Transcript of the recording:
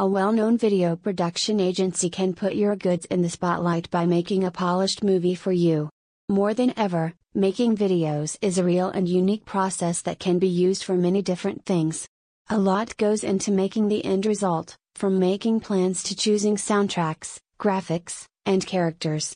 A well known video production agency can put your goods in the spotlight by making a polished movie for you. More than ever, making videos is a real and unique process that can be used for many different things. A lot goes into making the end result, from making plans to choosing soundtracks, graphics, and characters.